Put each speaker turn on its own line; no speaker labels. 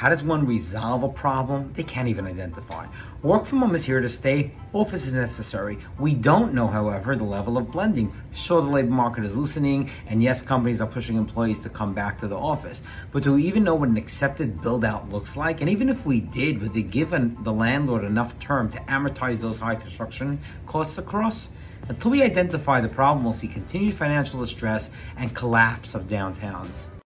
How does one resolve a problem they can't even identify? Work from home is here to stay. Office is necessary. We don't know, however, the level of blending. Sure, the labor market is loosening, and yes, companies are pushing employees to come back to the office. But do we even know what an accepted build out looks like? And even if we did, would they give the landlord enough term to amortize those high construction costs across? Until we identify the problem, we'll see continued financial distress and collapse of downtowns.